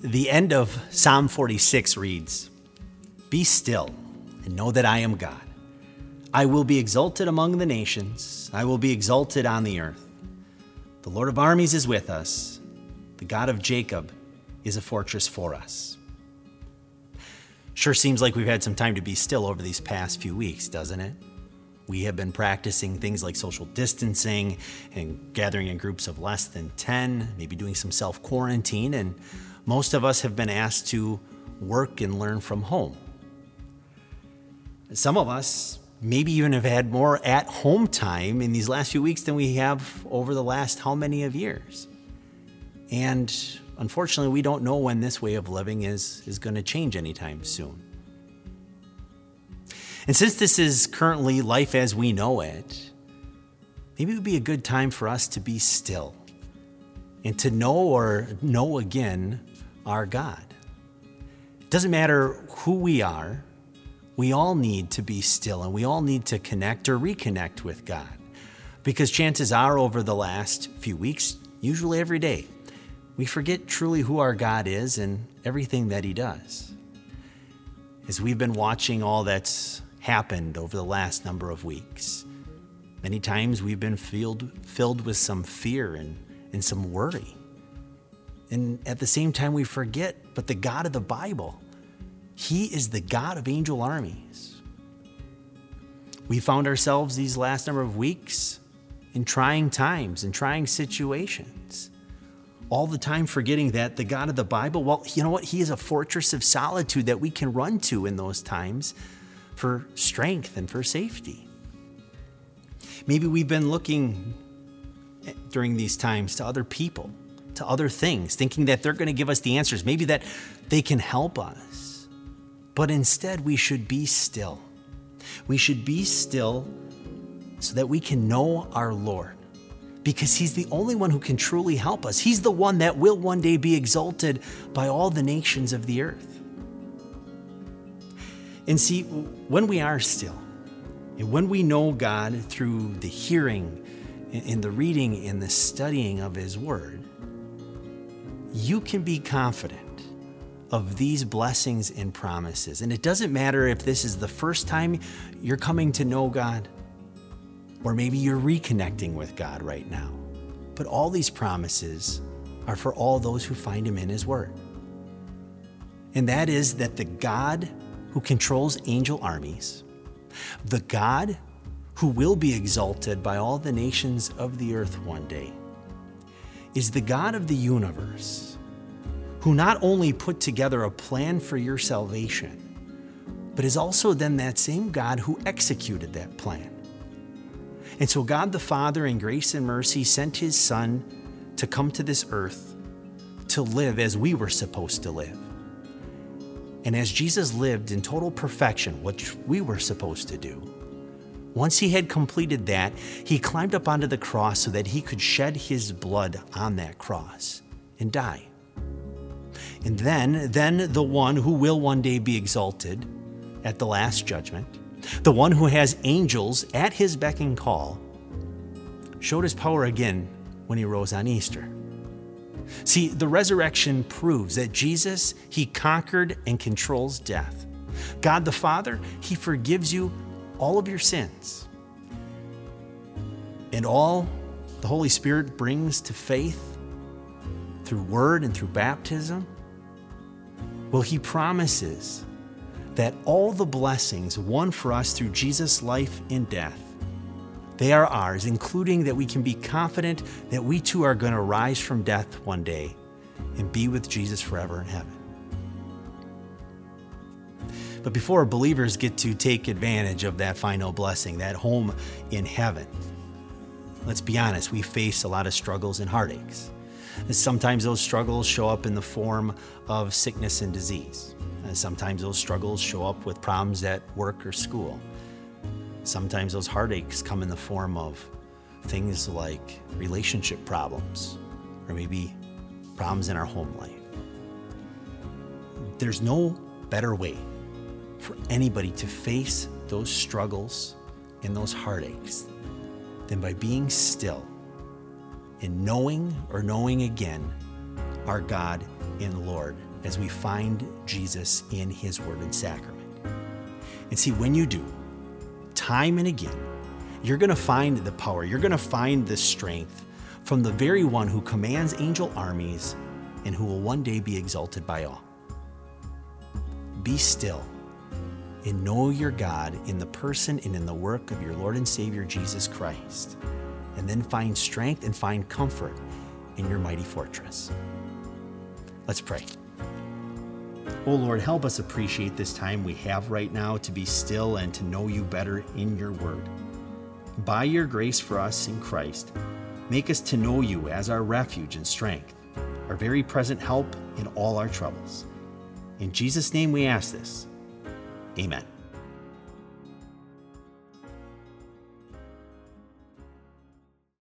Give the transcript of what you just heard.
The end of Psalm 46 reads Be still and know that I am God. I will be exalted among the nations, I will be exalted on the earth. The Lord of armies is with us, the God of Jacob is a fortress for us. Sure seems like we've had some time to be still over these past few weeks, doesn't it? We have been practicing things like social distancing and gathering in groups of less than 10, maybe doing some self quarantine, and most of us have been asked to work and learn from home. Some of us maybe even have had more at home time in these last few weeks than we have over the last how many of years. And unfortunately, we don't know when this way of living is, is going to change anytime soon. And since this is currently life as we know it, maybe it would be a good time for us to be still and to know or know again our God. It doesn't matter who we are, we all need to be still and we all need to connect or reconnect with God. Because chances are, over the last few weeks, usually every day, we forget truly who our God is and everything that He does. As we've been watching all that's happened over the last number of weeks, many times we've been filled, filled with some fear and, and some worry. And at the same time, we forget, but the God of the Bible, He is the God of angel armies. We found ourselves these last number of weeks in trying times and trying situations all the time forgetting that the God of the Bible, well, you know what? He is a fortress of solitude that we can run to in those times for strength and for safety. Maybe we've been looking during these times to other people, to other things, thinking that they're going to give us the answers, maybe that they can help us. But instead, we should be still. We should be still so that we can know our Lord because he's the only one who can truly help us. He's the one that will one day be exalted by all the nations of the earth. And see, when we are still, and when we know God through the hearing and the reading and the studying of His Word, you can be confident of these blessings and promises. And it doesn't matter if this is the first time you're coming to know God or maybe you're reconnecting with God right now. But all these promises are for all those who find Him in His Word. And that is that the God who controls angel armies, the God who will be exalted by all the nations of the earth one day, is the God of the universe who not only put together a plan for your salvation, but is also then that same God who executed that plan. And so God the Father, in grace and mercy, sent his Son to come to this earth to live as we were supposed to live. And as Jesus lived in total perfection, which we were supposed to do, once he had completed that, he climbed up onto the cross so that he could shed his blood on that cross and die. And then, then the one who will one day be exalted at the last judgment the one who has angels at his beck and call, showed his power again when he rose on Easter. See, the resurrection proves that Jesus, he conquered and controls death. God the Father, he forgives you all of your sins. And all the Holy Spirit brings to faith through word and through baptism, well, he promises that all the blessings won for us through Jesus' life and death, they are ours, including that we can be confident that we too are going to rise from death one day and be with Jesus forever in heaven. But before believers get to take advantage of that final blessing, that home in heaven, let's be honest, we face a lot of struggles and heartaches. Sometimes those struggles show up in the form of sickness and disease. Sometimes those struggles show up with problems at work or school. Sometimes those heartaches come in the form of things like relationship problems or maybe problems in our home life. There's no better way for anybody to face those struggles and those heartaches than by being still and knowing or knowing again our God and Lord as we find Jesus in his word and sacrament. And see, when you do, time and again, you're going to find the power, you're going to find the strength from the very one who commands angel armies and who will one day be exalted by all. Be still and know your God in the person and in the work of your Lord and Savior Jesus Christ, and then find strength and find comfort in your mighty fortress. Let's pray. Oh Lord, help us appreciate this time we have right now to be still and to know you better in your word. By your grace for us in Christ, make us to know you as our refuge and strength, our very present help in all our troubles. In Jesus' name we ask this. Amen.